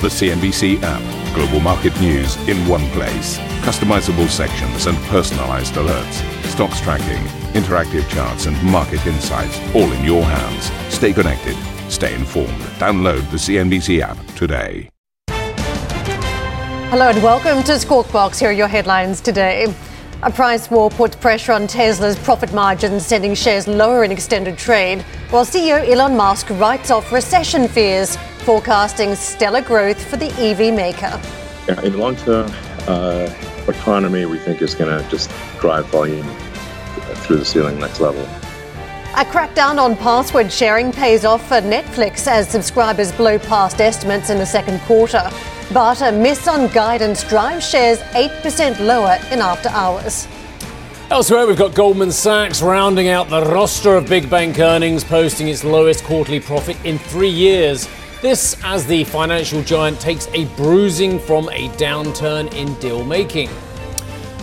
The CNBC app. Global market news in one place. Customizable sections and personalized alerts. Stocks tracking, interactive charts, and market insights all in your hands. Stay connected. Stay informed. Download the CNBC app today. Hello and welcome to Squawk Box. Here are your headlines today. A price war puts pressure on Tesla's profit margins, sending shares lower in extended trade, while CEO Elon Musk writes off recession fears forecasting stellar growth for the EV maker. Yeah, in the long term, uh, economy we think is going to just drive volume through the ceiling next level. A crackdown on password sharing pays off for Netflix as subscribers blow past estimates in the second quarter. But a miss on guidance drives shares 8% lower in after hours. Elsewhere, we've got Goldman Sachs rounding out the roster of big bank earnings, posting its lowest quarterly profit in three years. This as the financial giant takes a bruising from a downturn in deal making.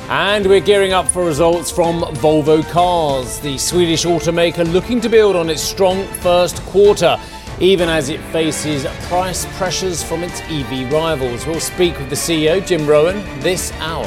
And we're gearing up for results from Volvo Cars, the Swedish automaker looking to build on its strong first quarter, even as it faces price pressures from its EV rivals. We'll speak with the CEO, Jim Rowan, this hour.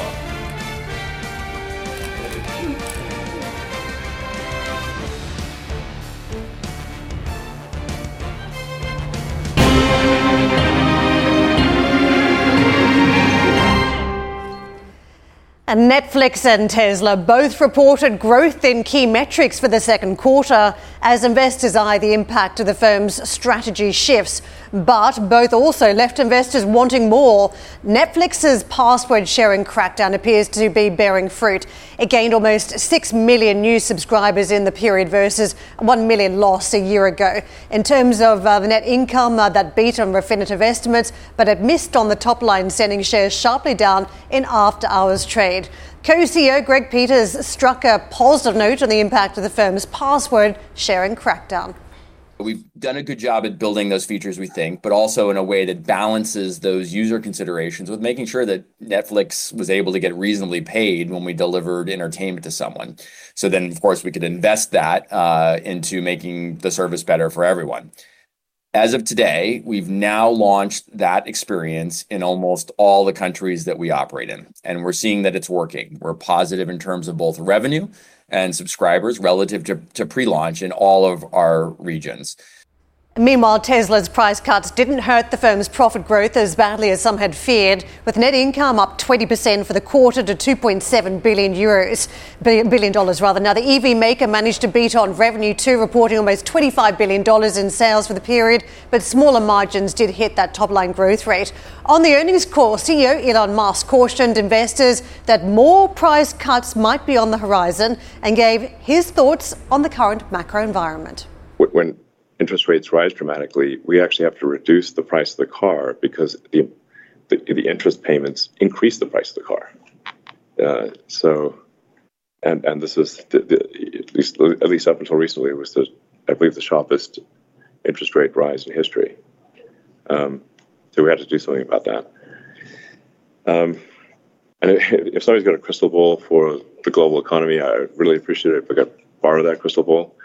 And Netflix and Tesla both reported growth in key metrics for the second quarter as investors eye the impact of the firm's strategy shifts. But both also left investors wanting more. Netflix's password sharing crackdown appears to be bearing fruit. It gained almost 6 million new subscribers in the period versus 1 million lost a year ago. In terms of uh, the net income, uh, that beat on Refinitiv estimates, but it missed on the top line, sending shares sharply down in after hours trade trade. Co CEO Greg Peters struck a positive note on the impact of the firm's password sharing crackdown. We've done a good job at building those features, we think, but also in a way that balances those user considerations with making sure that Netflix was able to get reasonably paid when we delivered entertainment to someone. So then, of course, we could invest that uh, into making the service better for everyone. As of today, we've now launched that experience in almost all the countries that we operate in, and we're seeing that it's working. We're positive in terms of both revenue and subscribers relative to, to pre launch in all of our regions. Meanwhile, Tesla's price cuts didn't hurt the firm's profit growth as badly as some had feared, with net income up 20% for the quarter to 2.7 billion euros, billion dollars rather. Now, the EV maker managed to beat on revenue too, reporting almost 25 billion dollars in sales for the period, but smaller margins did hit that top line growth rate. On the earnings call, CEO Elon Musk cautioned investors that more price cuts might be on the horizon and gave his thoughts on the current macro environment. When interest rates rise dramatically, we actually have to reduce the price of the car because the the, the interest payments increase the price of the car. Uh, so, and and this is the, the, at least at least up until recently was the I believe the sharpest interest rate rise in history. Um, so we had to do something about that. Um, and if somebody's got a crystal ball for the global economy, I really appreciate it if I could borrow that crystal ball.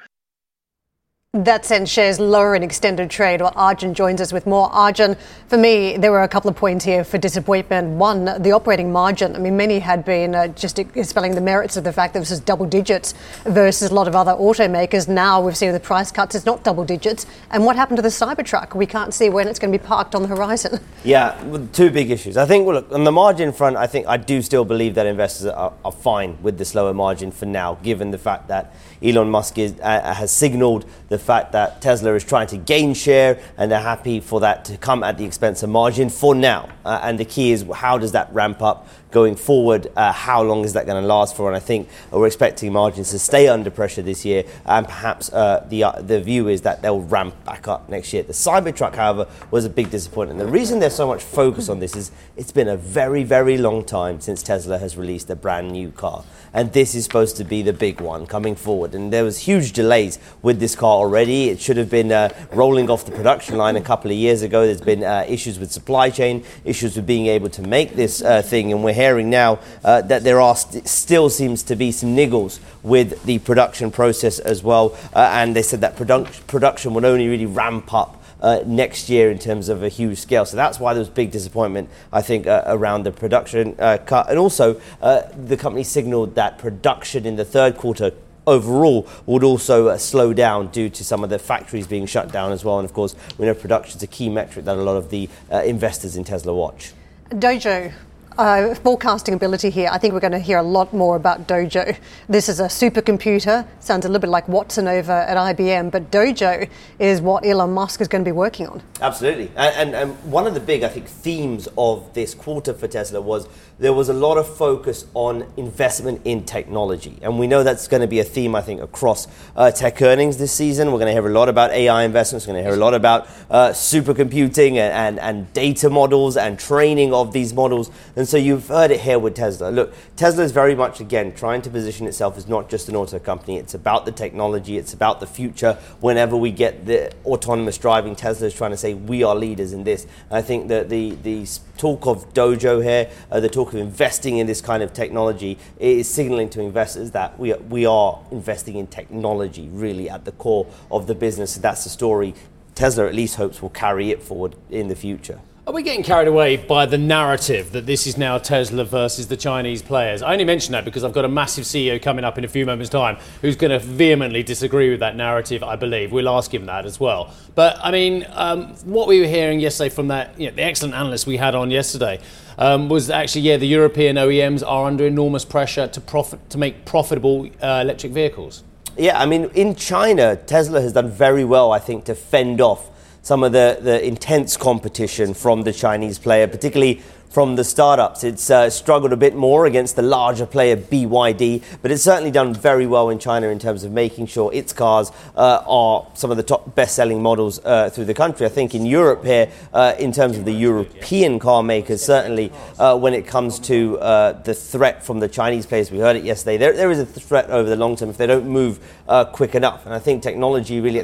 That sends shares lower in extended trade. Well, Arjun joins us with more. Arjun, for me, there were a couple of points here for disappointment. One, the operating margin. I mean, many had been uh, just spelling the merits of the fact that this is double digits versus a lot of other automakers. Now we've seen the price cuts, it's not double digits. And what happened to the Cybertruck? We can't see when it's going to be parked on the horizon. Yeah, two big issues. I think, well, look, on the margin front, I think I do still believe that investors are, are fine with the slower margin for now, given the fact that Elon Musk is, uh, has signaled the fact that Tesla is trying to gain share and they're happy for that to come at the expense of margin for now. Uh, and the key is how does that ramp up going forward? Uh, how long is that going to last for? And I think we're expecting margins to stay under pressure this year. And perhaps uh, the, uh, the view is that they'll ramp back up next year. The Cybertruck, however, was a big disappointment. The reason there's so much focus on this is it's been a very, very long time since Tesla has released a brand new car and this is supposed to be the big one coming forward. And there was huge delays with this car already. It should have been uh, rolling off the production line a couple of years ago. There's been uh, issues with supply chain, issues with being able to make this uh, thing, and we're now uh, that there are st- still seems to be some niggles with the production process as well. Uh, and they said that produ- production would only really ramp up uh, next year in terms of a huge scale. So that's why there was big disappointment, I think, uh, around the production uh, cut. And also, uh, the company signaled that production in the third quarter overall would also uh, slow down due to some of the factories being shut down as well. And of course, we know production is a key metric that a lot of the uh, investors in Tesla watch. Dojo, uh, forecasting ability here. I think we're going to hear a lot more about Dojo. This is a supercomputer. Sounds a little bit like Watson over at IBM, but Dojo is what Elon Musk is going to be working on. Absolutely. And, and, and one of the big, I think, themes of this quarter for Tesla was there was a lot of focus on investment in technology. And we know that's going to be a theme, I think, across uh, tech earnings this season. We're going to hear a lot about AI investments. We're going to hear a lot about uh, supercomputing and, and, and data models and training of these models. And so you've heard it here with Tesla. Look, Tesla is very much, again, trying to position itself as not just an auto company. It's about the technology. It's about the future. Whenever we get the autonomous driving, Tesla is trying to say we are leaders in this. I think that the, the talk of dojo here, uh, the talk of investing in this kind of technology, is signaling to investors that we are, we are investing in technology really at the core of the business. So That's the story Tesla at least hopes will carry it forward in the future. Are we getting carried away by the narrative that this is now Tesla versus the Chinese players? I only mention that because I've got a massive CEO coming up in a few moments' time who's going to vehemently disagree with that narrative, I believe. We'll ask him that as well. But, I mean, um, what we were hearing yesterday from that, you know, the excellent analyst we had on yesterday um, was actually, yeah, the European OEMs are under enormous pressure to, profit, to make profitable uh, electric vehicles. Yeah, I mean, in China, Tesla has done very well, I think, to fend off some of the, the intense competition from the Chinese player, particularly from the startups. It's uh, struggled a bit more against the larger player BYD, but it's certainly done very well in China in terms of making sure its cars uh, are some of the top best-selling models uh, through the country. I think in Europe here, uh, in terms of the European car makers, certainly uh, when it comes to uh, the threat from the Chinese players, we heard it yesterday. There, there is a threat over the long term if they don't move quick enough. And I think technology really.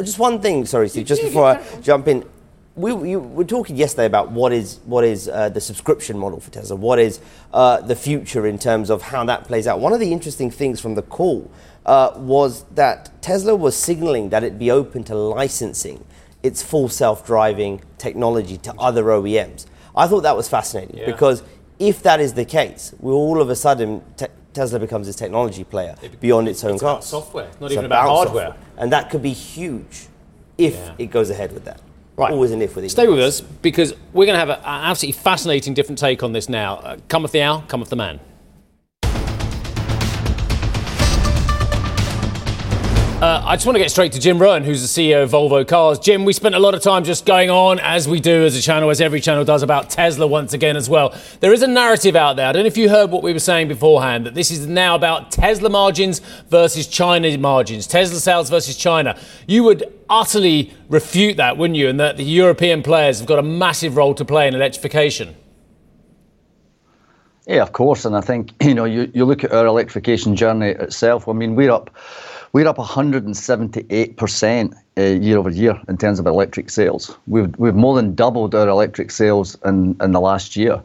Just one thing, sorry, Steve, just before I jump in we, we were talking yesterday about what is what is uh, the subscription model for Tesla. What is uh, the future in terms of how that plays out? One of the interesting things from the call uh, was that Tesla was signaling that it'd be open to licensing its full self-driving technology to other OEMs. I thought that was fascinating yeah. because if that is the case, we all of a sudden te- Tesla becomes a technology player it, beyond its own cars. software, not it's even about, about hardware, software. and that could be huge if yeah. it goes ahead with that. Right. Always an if with Stay with us because we're going to have an absolutely fascinating different take on this now. Uh, cometh the hour, cometh the man. Uh, I just want to get straight to Jim Rowan, who's the CEO of Volvo Cars. Jim, we spent a lot of time just going on, as we do as a channel, as every channel does, about Tesla once again as well. There is a narrative out there. I don't know if you heard what we were saying beforehand, that this is now about Tesla margins versus China margins, Tesla sales versus China. You would utterly refute that, wouldn't you? And that the European players have got a massive role to play in electrification. Yeah, of course. And I think, you know, you, you look at our electrification journey itself. I mean, we're up we're up 178% uh, year over year in terms of electric sales. We've, we've more than doubled our electric sales in, in the last year. Uh,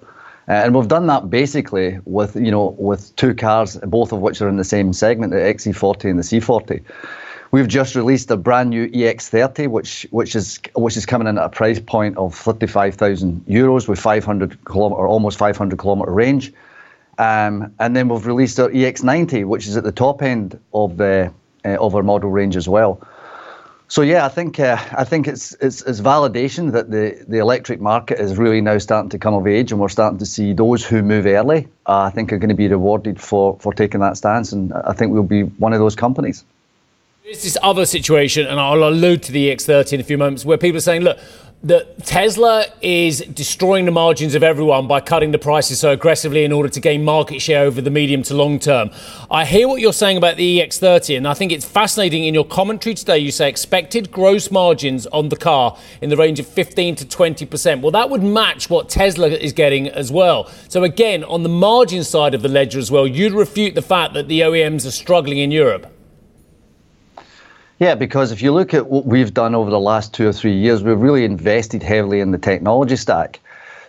and we've done that basically with, you know, with two cars, both of which are in the same segment, the XC40 and the C40. We've just released a brand new EX30, which which is which is coming in at a price point of 35,000 euros with 500 kilometer, or almost 500 kilometer range. Um, and then we've released our EX90, which is at the top end of the uh, of our model range as well. So yeah, I think uh, I think it's, it's, it's validation that the the electric market is really now starting to come of age, and we're starting to see those who move early. Uh, I think are going to be rewarded for for taking that stance, and I think we'll be one of those companies. There's this other situation, and I'll allude to the EX30 in a few moments, where people are saying, look, that Tesla is destroying the margins of everyone by cutting the prices so aggressively in order to gain market share over the medium to long term. I hear what you're saying about the EX30, and I think it's fascinating in your commentary today. You say expected gross margins on the car in the range of 15 to 20%. Well, that would match what Tesla is getting as well. So, again, on the margin side of the ledger as well, you'd refute the fact that the OEMs are struggling in Europe. Yeah, because if you look at what we've done over the last two or three years, we've really invested heavily in the technology stack.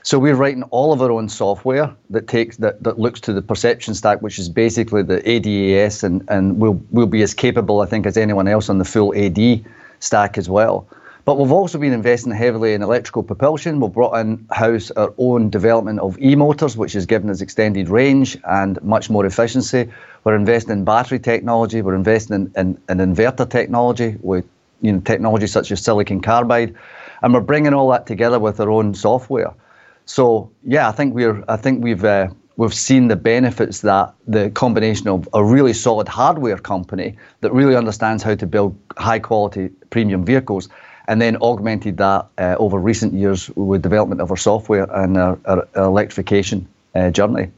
So we're writing all of our own software that takes that, that looks to the perception stack, which is basically the ADAS, and, and we'll we'll be as capable, I think, as anyone else on the full AD stack as well. But we've also been investing heavily in electrical propulsion. We've brought in house our own development of e-motors, which has given us extended range and much more efficiency. We're investing in battery technology. We're investing in, in, in inverter technology with you know, technology such as silicon carbide, and we're bringing all that together with our own software. So yeah, I think we're I think we've uh, we've seen the benefits that the combination of a really solid hardware company that really understands how to build high quality premium vehicles and then augmented that uh, over recent years with development of our software and our, our electrification uh, journey.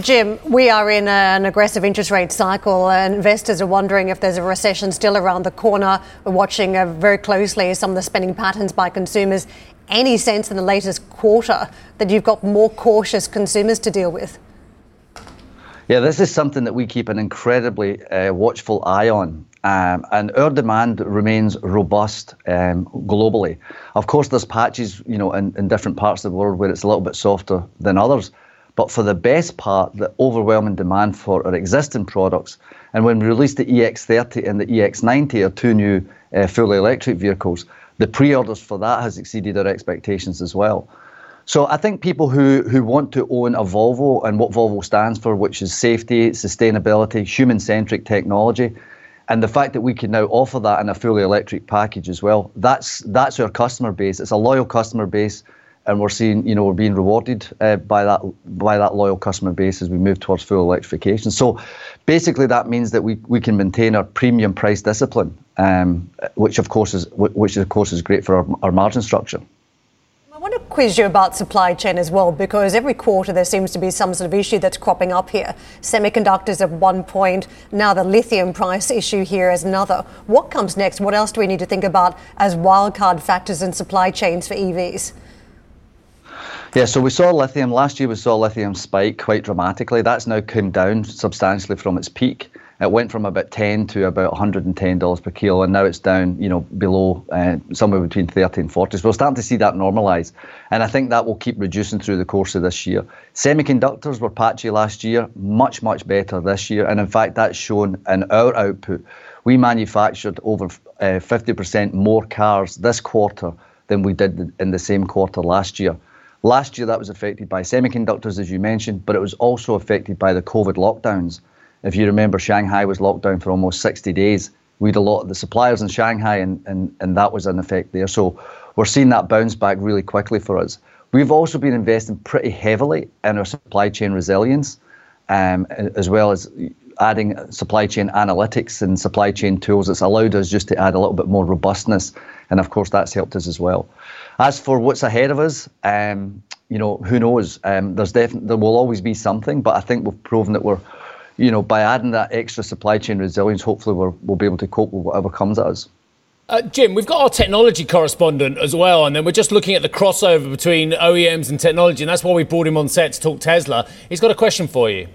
Jim, we are in an aggressive interest rate cycle, and investors are wondering if there's a recession still around the corner. We're watching uh, very closely some of the spending patterns by consumers. Any sense in the latest quarter that you've got more cautious consumers to deal with? Yeah, this is something that we keep an incredibly uh, watchful eye on. Um, and our demand remains robust um, globally. Of course, there's patches, you know, in, in different parts of the world where it's a little bit softer than others. But for the best part, the overwhelming demand for our existing products, and when we released the EX30 and the EX90, our two new uh, fully electric vehicles, the pre-orders for that has exceeded our expectations as well. So I think people who, who want to own a Volvo and what Volvo stands for, which is safety, sustainability, human-centric technology, and the fact that we can now offer that in a fully electric package as well, that's that's our customer base. It's a loyal customer base and we're seeing, you know, we're being rewarded uh, by that by that loyal customer base as we move towards full electrification. So, basically, that means that we, we can maintain our premium price discipline, um, which of course is which of course is great for our, our margin structure. I want to quiz you about supply chain as well, because every quarter there seems to be some sort of issue that's cropping up here. Semiconductors at one point, now the lithium price issue here is another. What comes next? What else do we need to think about as wildcard factors in supply chains for EVs? Yeah, so we saw lithium last year. We saw lithium spike quite dramatically. That's now come down substantially from its peak. It went from about 10 to about 110 dollars per kilo, and now it's down, you know, below uh, somewhere between 30 and 40. So we're starting to see that normalise, and I think that will keep reducing through the course of this year. Semiconductors were patchy last year, much much better this year, and in fact that's shown in our output. We manufactured over uh, 50% more cars this quarter than we did in the same quarter last year. Last year, that was affected by semiconductors, as you mentioned, but it was also affected by the COVID lockdowns. If you remember, Shanghai was locked down for almost 60 days. We had a lot of the suppliers in Shanghai, and, and, and that was an effect there. So we're seeing that bounce back really quickly for us. We've also been investing pretty heavily in our supply chain resilience, um, as well as adding supply chain analytics and supply chain tools. It's allowed us just to add a little bit more robustness, and of course that's helped us as well. As for what's ahead of us, um, you know, who knows? Um, there's definitely there will always be something, but I think we've proven that we're, you know, by adding that extra supply chain resilience, hopefully we will be able to cope with whatever comes at us. Uh, Jim, we've got our technology correspondent as well, and then we're just looking at the crossover between OEMs and technology, and that's why we brought him on set to talk Tesla. He's got a question for you.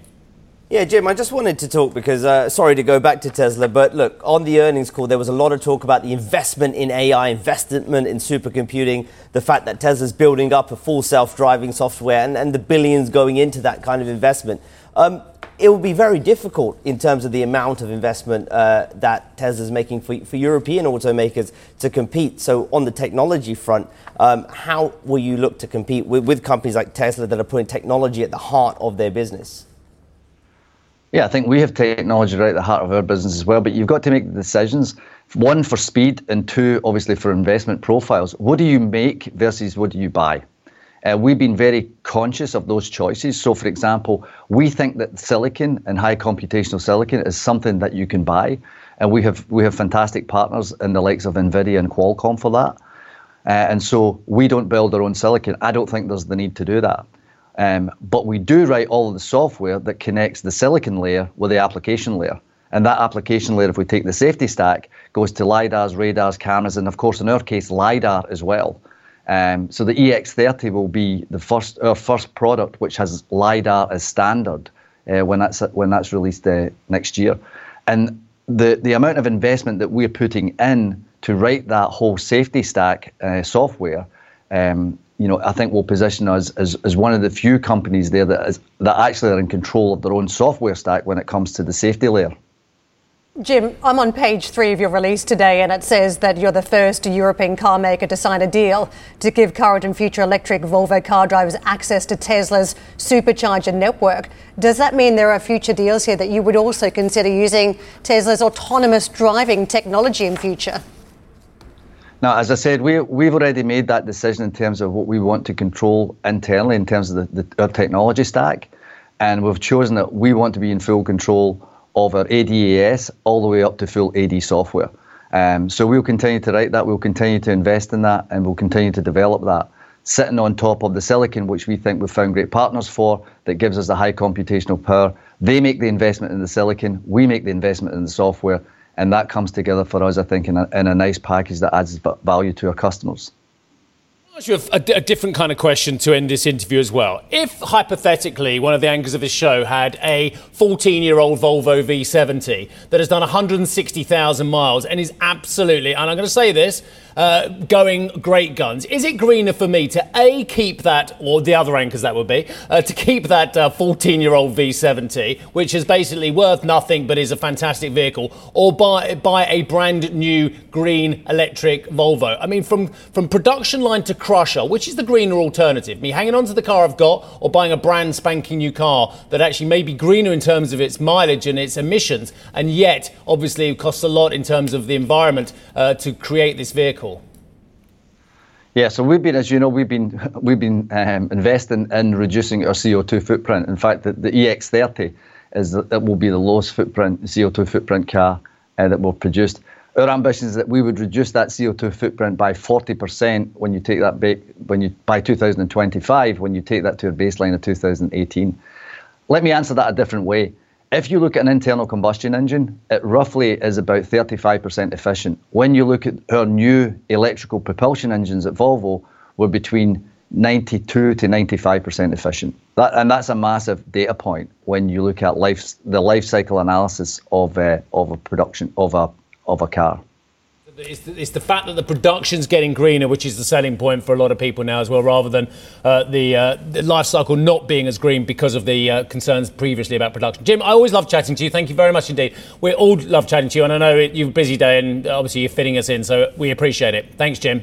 Yeah, Jim, I just wanted to talk because, uh, sorry to go back to Tesla, but look, on the earnings call, there was a lot of talk about the investment in AI, investment in supercomputing, the fact that Tesla's building up a full self driving software, and, and the billions going into that kind of investment. Um, it will be very difficult in terms of the amount of investment uh, that Tesla's making for, for European automakers to compete. So, on the technology front, um, how will you look to compete with, with companies like Tesla that are putting technology at the heart of their business? Yeah, I think we have technology right at the heart of our business as well, but you've got to make the decisions. One for speed, and two, obviously, for investment profiles. What do you make versus what do you buy? Uh, we've been very conscious of those choices. So, for example, we think that silicon and high computational silicon is something that you can buy, and we have we have fantastic partners in the likes of Nvidia and Qualcomm for that. Uh, and so we don't build our own silicon. I don't think there's the need to do that. Um, but we do write all of the software that connects the silicon layer with the application layer. And that application layer, if we take the safety stack, goes to LiDARs, radars, cameras, and of course, in our case, LiDAR as well. Um, so the EX30 will be the first, our first product which has LiDAR as standard uh, when, that's, when that's released uh, next year. And the, the amount of investment that we're putting in to write that whole safety stack uh, software um, you know, I think will position us as, as one of the few companies there that is that actually are in control of their own software stack when it comes to the safety layer. Jim, I'm on page three of your release today, and it says that you're the first European car maker to sign a deal to give current and future electric Volvo car drivers access to Tesla's supercharger network. Does that mean there are future deals here that you would also consider using Tesla's autonomous driving technology in future? Now, as I said, we, we've already made that decision in terms of what we want to control internally in terms of the, the, our technology stack. And we've chosen that we want to be in full control of our ADAS all the way up to full AD software. Um, so we'll continue to write that, we'll continue to invest in that, and we'll continue to develop that. Sitting on top of the silicon, which we think we've found great partners for, that gives us the high computational power. They make the investment in the silicon, we make the investment in the software, and that comes together for us, I think, in a, in a nice package that adds value to our customers I'll ask you a, a, different kind of question to end this interview as well. If hypothetically one of the anchors of this show had a 14-year-old Volvo V70 that has done 160,000 miles and is absolutely, and I'm going to say this, uh, going great guns. Is it greener for me to A, keep that, or the other anchors that would be, uh, to keep that 14 uh, year old V70, which is basically worth nothing but is a fantastic vehicle, or buy, buy a brand new green electric Volvo? I mean, from, from production line to crusher, which is the greener alternative? Me hanging on to the car I've got, or buying a brand spanking new car that actually may be greener in terms of its mileage and its emissions, and yet obviously it costs a lot in terms of the environment uh, to create this vehicle? Yeah, so we've been, as you know, we've been we've been um, investing in reducing our CO2 footprint. In fact, the, the EX30 is that will be the lowest footprint CO2 footprint car uh, that will produced. Our ambition is that we would reduce that CO2 footprint by 40% when you take that ba- when you by 2025 when you take that to a baseline of 2018. Let me answer that a different way. If you look at an internal combustion engine, it roughly is about 35% efficient. When you look at our new electrical propulsion engines at Volvo, we're between 92 to 95% efficient. That, and that's a massive data point when you look at life, the life cycle analysis of, uh, of a production of a, of a car. It's the, it's the, fact that the production's getting greener, which is the selling point for a lot of people now as well, rather than uh, the, uh, the, life cycle not being as green because of the uh, concerns previously about production. Jim, I always love chatting to you. Thank you very much indeed. We all love chatting to you, and I know it, you've a busy day, and obviously you're fitting us in, so we appreciate it. Thanks, Jim.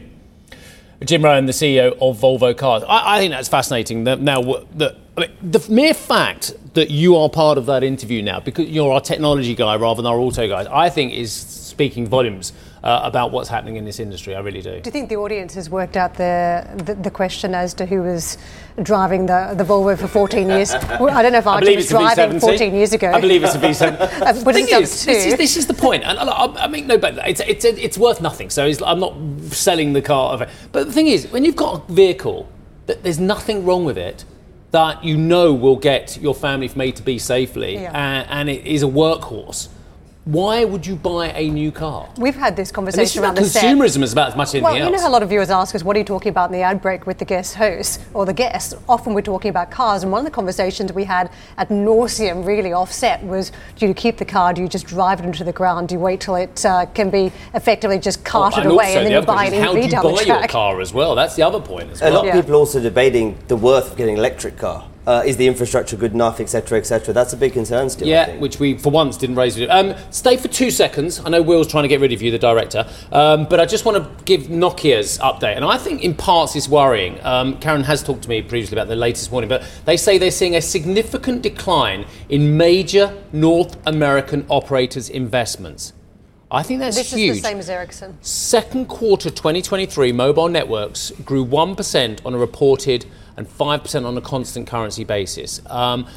Jim Rowan, the CEO of Volvo Cars. I, I think that's fascinating. That now, I mean, the mere fact that you are part of that interview now, because you're our technology guy rather than our auto guy, I think is speaking volumes uh, about what's happening in this industry. I really do. Do you think the audience has worked out the, the, the question as to who was driving the, the Volvo for 14 years? I don't know if Archie was driving 14 years ago. I believe it's a V70. uh, but thing is, this is, this is the point. And I, I mean, no, but it's, it's, it's worth nothing. So I'm not selling the car. But the thing is, when you've got a vehicle that there's nothing wrong with it, that you know will get your family from A to B safely, yeah. and, and it is a workhorse why would you buy a new car? We've had this conversation around the consumerism set. is about as much as well, anything else. you know, how a lot of viewers ask us, "What are you talking about in the ad break with the guest host or the guest?" Often we're talking about cars, and one of the conversations we had at nauseum, really offset, was: Do you keep the car? Do you just drive it into the ground? Do you wait till it uh, can be effectively just carted oh, away, and then the you buy an EV down the track? How do you buy your car as well? That's the other point as well. A lot of people also debating the worth of getting an electric car. Uh, is the infrastructure good enough, etc., etc.? That's a big concern still. Yeah, which we for once didn't raise. Um, stay for two seconds. I know Will's trying to get rid of you, the director, um, but I just want to give Nokia's update, and I think in parts it's worrying. Um, Karen has talked to me previously about the latest warning, but they say they're seeing a significant decline in major North American operators' investments. I think that's this huge. This is the same as Ericsson. Second quarter 2023, mobile networks grew 1% on a reported and 5% on a constant currency basis. Um,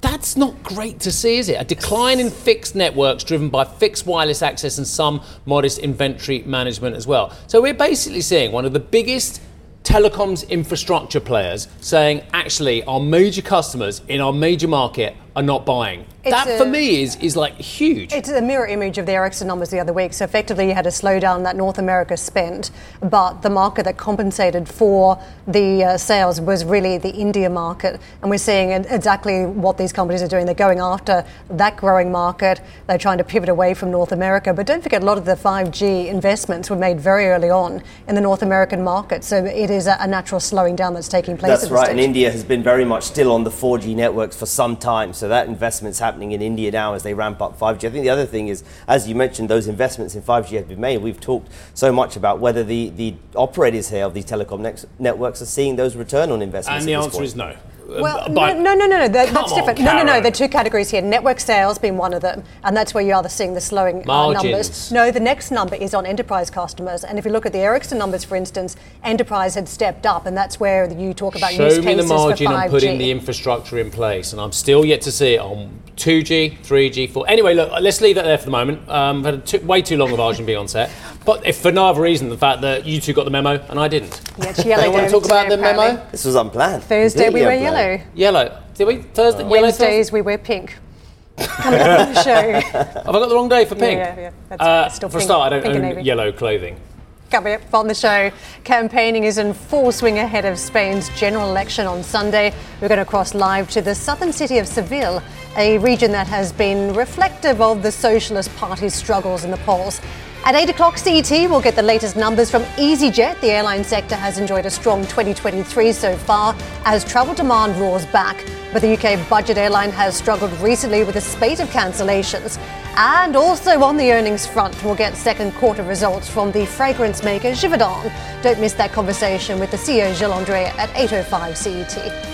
that's not great to see, is it? A decline in fixed networks driven by fixed wireless access and some modest inventory management as well. So we're basically seeing one of the biggest telecoms infrastructure players saying, actually, our major customers in our major market are not buying. It's that a, for me is is like huge. It's a mirror image of the Ericsson numbers the other week. So effectively, you had a slowdown that North America spent, but the market that compensated for the uh, sales was really the India market, and we're seeing exactly what these companies are doing. They're going after that growing market. They're trying to pivot away from North America. But don't forget, a lot of the 5G investments were made very early on in the North American market. So it is a, a natural slowing down that's taking place. That's right, and India has been very much still on the 4G networks for some time. So that investment's happening happening in India now as they ramp up 5G. I think the other thing is, as you mentioned, those investments in 5G have been made. We've talked so much about whether the, the operators here of these telecom networks are seeing those return on investments. And the answer is no. Well, no, no, no, no, that, that's different. On, no, no, no. There are two categories here. Network sales being one of them, and that's where you are seeing the slowing uh, numbers. No, the next number is on enterprise customers, and if you look at the Ericsson numbers, for instance, enterprise had stepped up, and that's where you talk about Show use me the margin on putting the infrastructure in place, and I'm still yet to see it on 2G, 3G, 4. Anyway, look, let's leave that there for the moment. Um, I've had too, way too long of Arjun being on set, but if for no other reason, the fact that you two got the memo and I didn't. Yeah, it's yellow. want to talk about the memo? This was unplanned. Thursday we were yellow. Yellow. Did we? Thursday? Oh. Wednesdays we wear pink. Come on the show. Have I got the wrong day for pink? Yeah, yeah, yeah. Uh, for a start, I don't own yellow clothing. Coming up on the show, campaigning is in full swing ahead of Spain's general election on Sunday. We're going to cross live to the southern city of Seville, a region that has been reflective of the Socialist Party's struggles in the polls. At 8 o'clock CET, we'll get the latest numbers from EasyJet. The airline sector has enjoyed a strong 2023 so far as travel demand roars back. But the UK budget airline has struggled recently with a spate of cancellations. And also on the earnings front, we'll get second quarter results from the fragrance maker Givaudan. Don't miss that conversation with the CEO Gilles Andrier at 8.05 CET.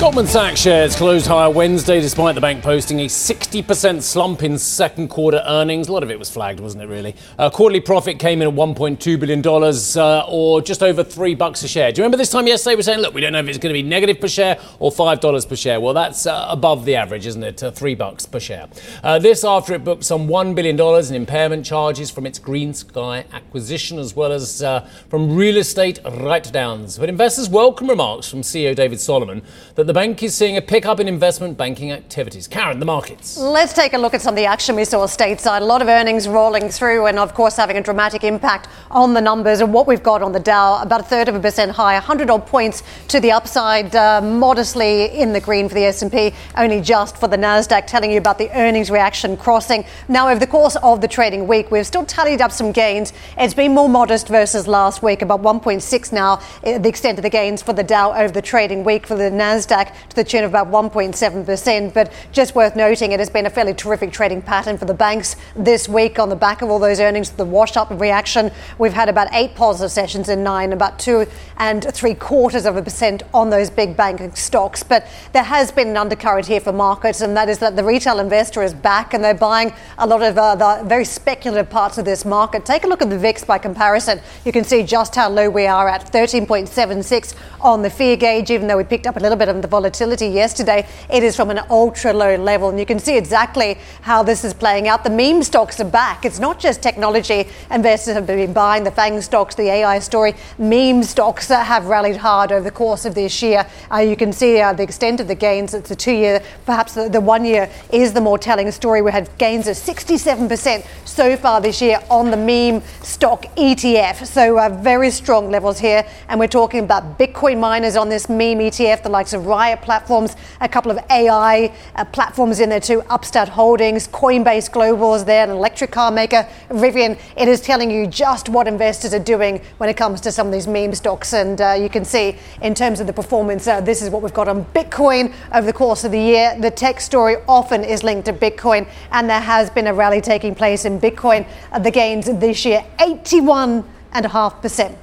Goldman Sachs shares closed higher Wednesday despite the bank posting a 60% slump in second quarter earnings. A lot of it was flagged, wasn't it, really? Uh, quarterly profit came in at $1.2 billion uh, or just over three bucks a share. Do you remember this time yesterday we were saying, look, we don't know if it's going to be negative per share or $5 per share? Well, that's uh, above the average, isn't it? Uh, three bucks per share. Uh, this after it booked some $1 billion in impairment charges from its GreenSky acquisition as well as uh, from real estate write downs. But investors welcome remarks from CEO David Solomon that the bank is seeing a pickup in investment banking activities. Karen, the markets. Let's take a look at some of the action we saw stateside. A lot of earnings rolling through, and of course, having a dramatic impact on the numbers. And what we've got on the Dow, about a third of a percent higher, 100 odd points to the upside, uh, modestly in the green for the S&P, only just for the Nasdaq. Telling you about the earnings reaction crossing. Now, over the course of the trading week, we've still tallied up some gains. It's been more modest versus last week, about 1.6 now, uh, the extent of the gains for the Dow over the trading week for the Nasdaq to the tune of about 1.7%. But just worth noting, it has been a fairly terrific trading pattern for the banks this week on the back of all those earnings, the wash up reaction. We've had about eight positive sessions in nine, about two and three quarters of a percent on those big banking stocks. But there has been an undercurrent here for markets, and that is that the retail investor is back and they're buying a lot of uh, the very speculative parts of this market. Take a look at the VIX by comparison. You can see just how low we are at 13.76 on the fear gauge, even though we picked up a little bit of the volatility yesterday, it is from an ultra low level. And you can see exactly how this is playing out. The meme stocks are back. It's not just technology investors have been buying the FANG stocks, the AI story. Meme stocks have rallied hard over the course of this year. Uh, you can see uh, the extent of the gains. It's a two year, perhaps the, the one year is the more telling story. We had gains of 67% so far this year on the meme stock ETF. So uh, very strong levels here. And we're talking about Bitcoin miners on this meme ETF, the likes of Platforms, a couple of AI uh, platforms in there too, Upstart Holdings, Coinbase Global is there, an electric car maker, Rivian. It is telling you just what investors are doing when it comes to some of these meme stocks. And uh, you can see in terms of the performance, uh, this is what we've got on Bitcoin over the course of the year. The tech story often is linked to Bitcoin, and there has been a rally taking place in Bitcoin. Uh, the gains this year, 81.5%.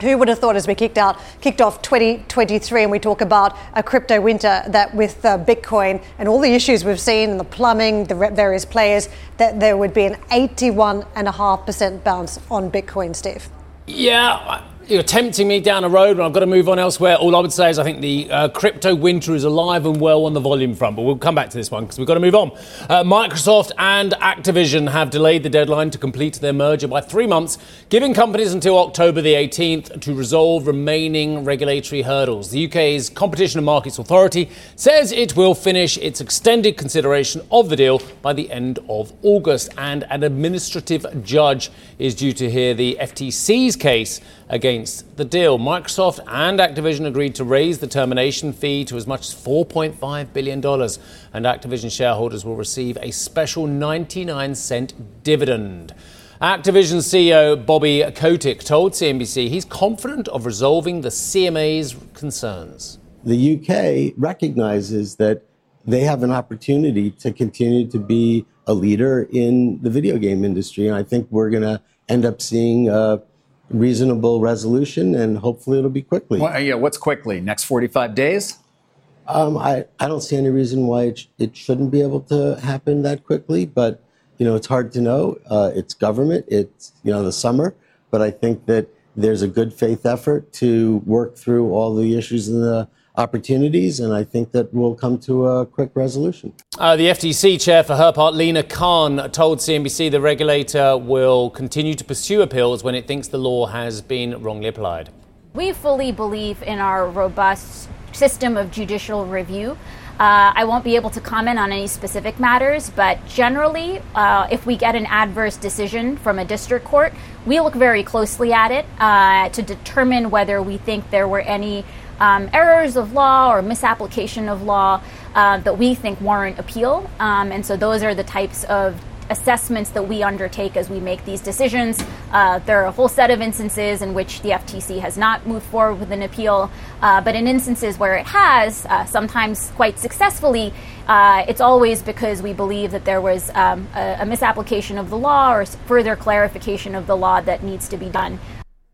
Who would have thought as we kicked out, kicked off 2023 and we talk about a crypto winter that with uh, Bitcoin and all the issues we've seen and the plumbing, the various players, that there would be an 81.5% bounce on Bitcoin, Steve? Yeah, you're tempting me down a road, and I've got to move on elsewhere. All I would say is I think the uh, crypto winter is alive and well on the volume front, but we'll come back to this one because we've got to move on. Uh, Microsoft and Activision have delayed the deadline to complete their merger by three months, giving companies until October the 18th to resolve remaining regulatory hurdles. The UK's Competition and Markets Authority says it will finish its extended consideration of the deal by the end of August, and an administrative judge is due to hear the FTC's case against the deal. Microsoft and Activision agreed to raise the termination fee to as much as $4.5 billion, and Activision shareholders will receive a special 99 cent dividend. Activision CEO Bobby Kotick told CNBC he's confident of resolving the CMA's concerns. The UK recognizes that they have an opportunity to continue to be a leader in the video game industry. And I think we're going to end up seeing a reasonable resolution, and hopefully it'll be quickly. Well, yeah, what's quickly? Next 45 days? Um, I, I don't see any reason why it, sh- it shouldn't be able to happen that quickly, but you know it's hard to know. Uh, it's government. It's you know the summer, but I think that there's a good faith effort to work through all the issues in the opportunities, and I think that we'll come to a quick resolution. Uh, the FTC chair, for her part, Lina Khan, told CNBC the regulator will continue to pursue appeals when it thinks the law has been wrongly applied. We fully believe in our robust system of judicial review. Uh, I won't be able to comment on any specific matters, but generally, uh, if we get an adverse decision from a district court, we look very closely at it uh, to determine whether we think there were any um, errors of law or misapplication of law uh, that we think warrant appeal. Um, and so those are the types of assessments that we undertake as we make these decisions. Uh, there are a whole set of instances in which the FTC has not moved forward with an appeal, uh, but in instances where it has, uh, sometimes quite successfully, uh, it's always because we believe that there was um, a, a misapplication of the law or further clarification of the law that needs to be done.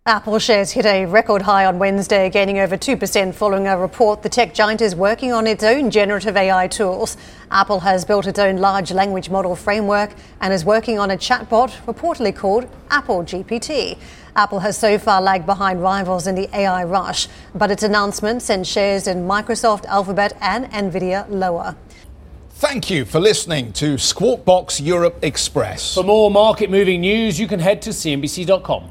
Apple shares hit a record high on Wednesday, gaining over 2% following a report the tech giant is working on its own generative AI tools. Apple has built its own large language model framework and is working on a chatbot reportedly called Apple GPT. Apple has so far lagged behind rivals in the AI rush, but its announcement sent shares in Microsoft, Alphabet, and Nvidia lower. Thank you for listening to Squawk Box Europe Express. For more market moving news, you can head to CNBC.com.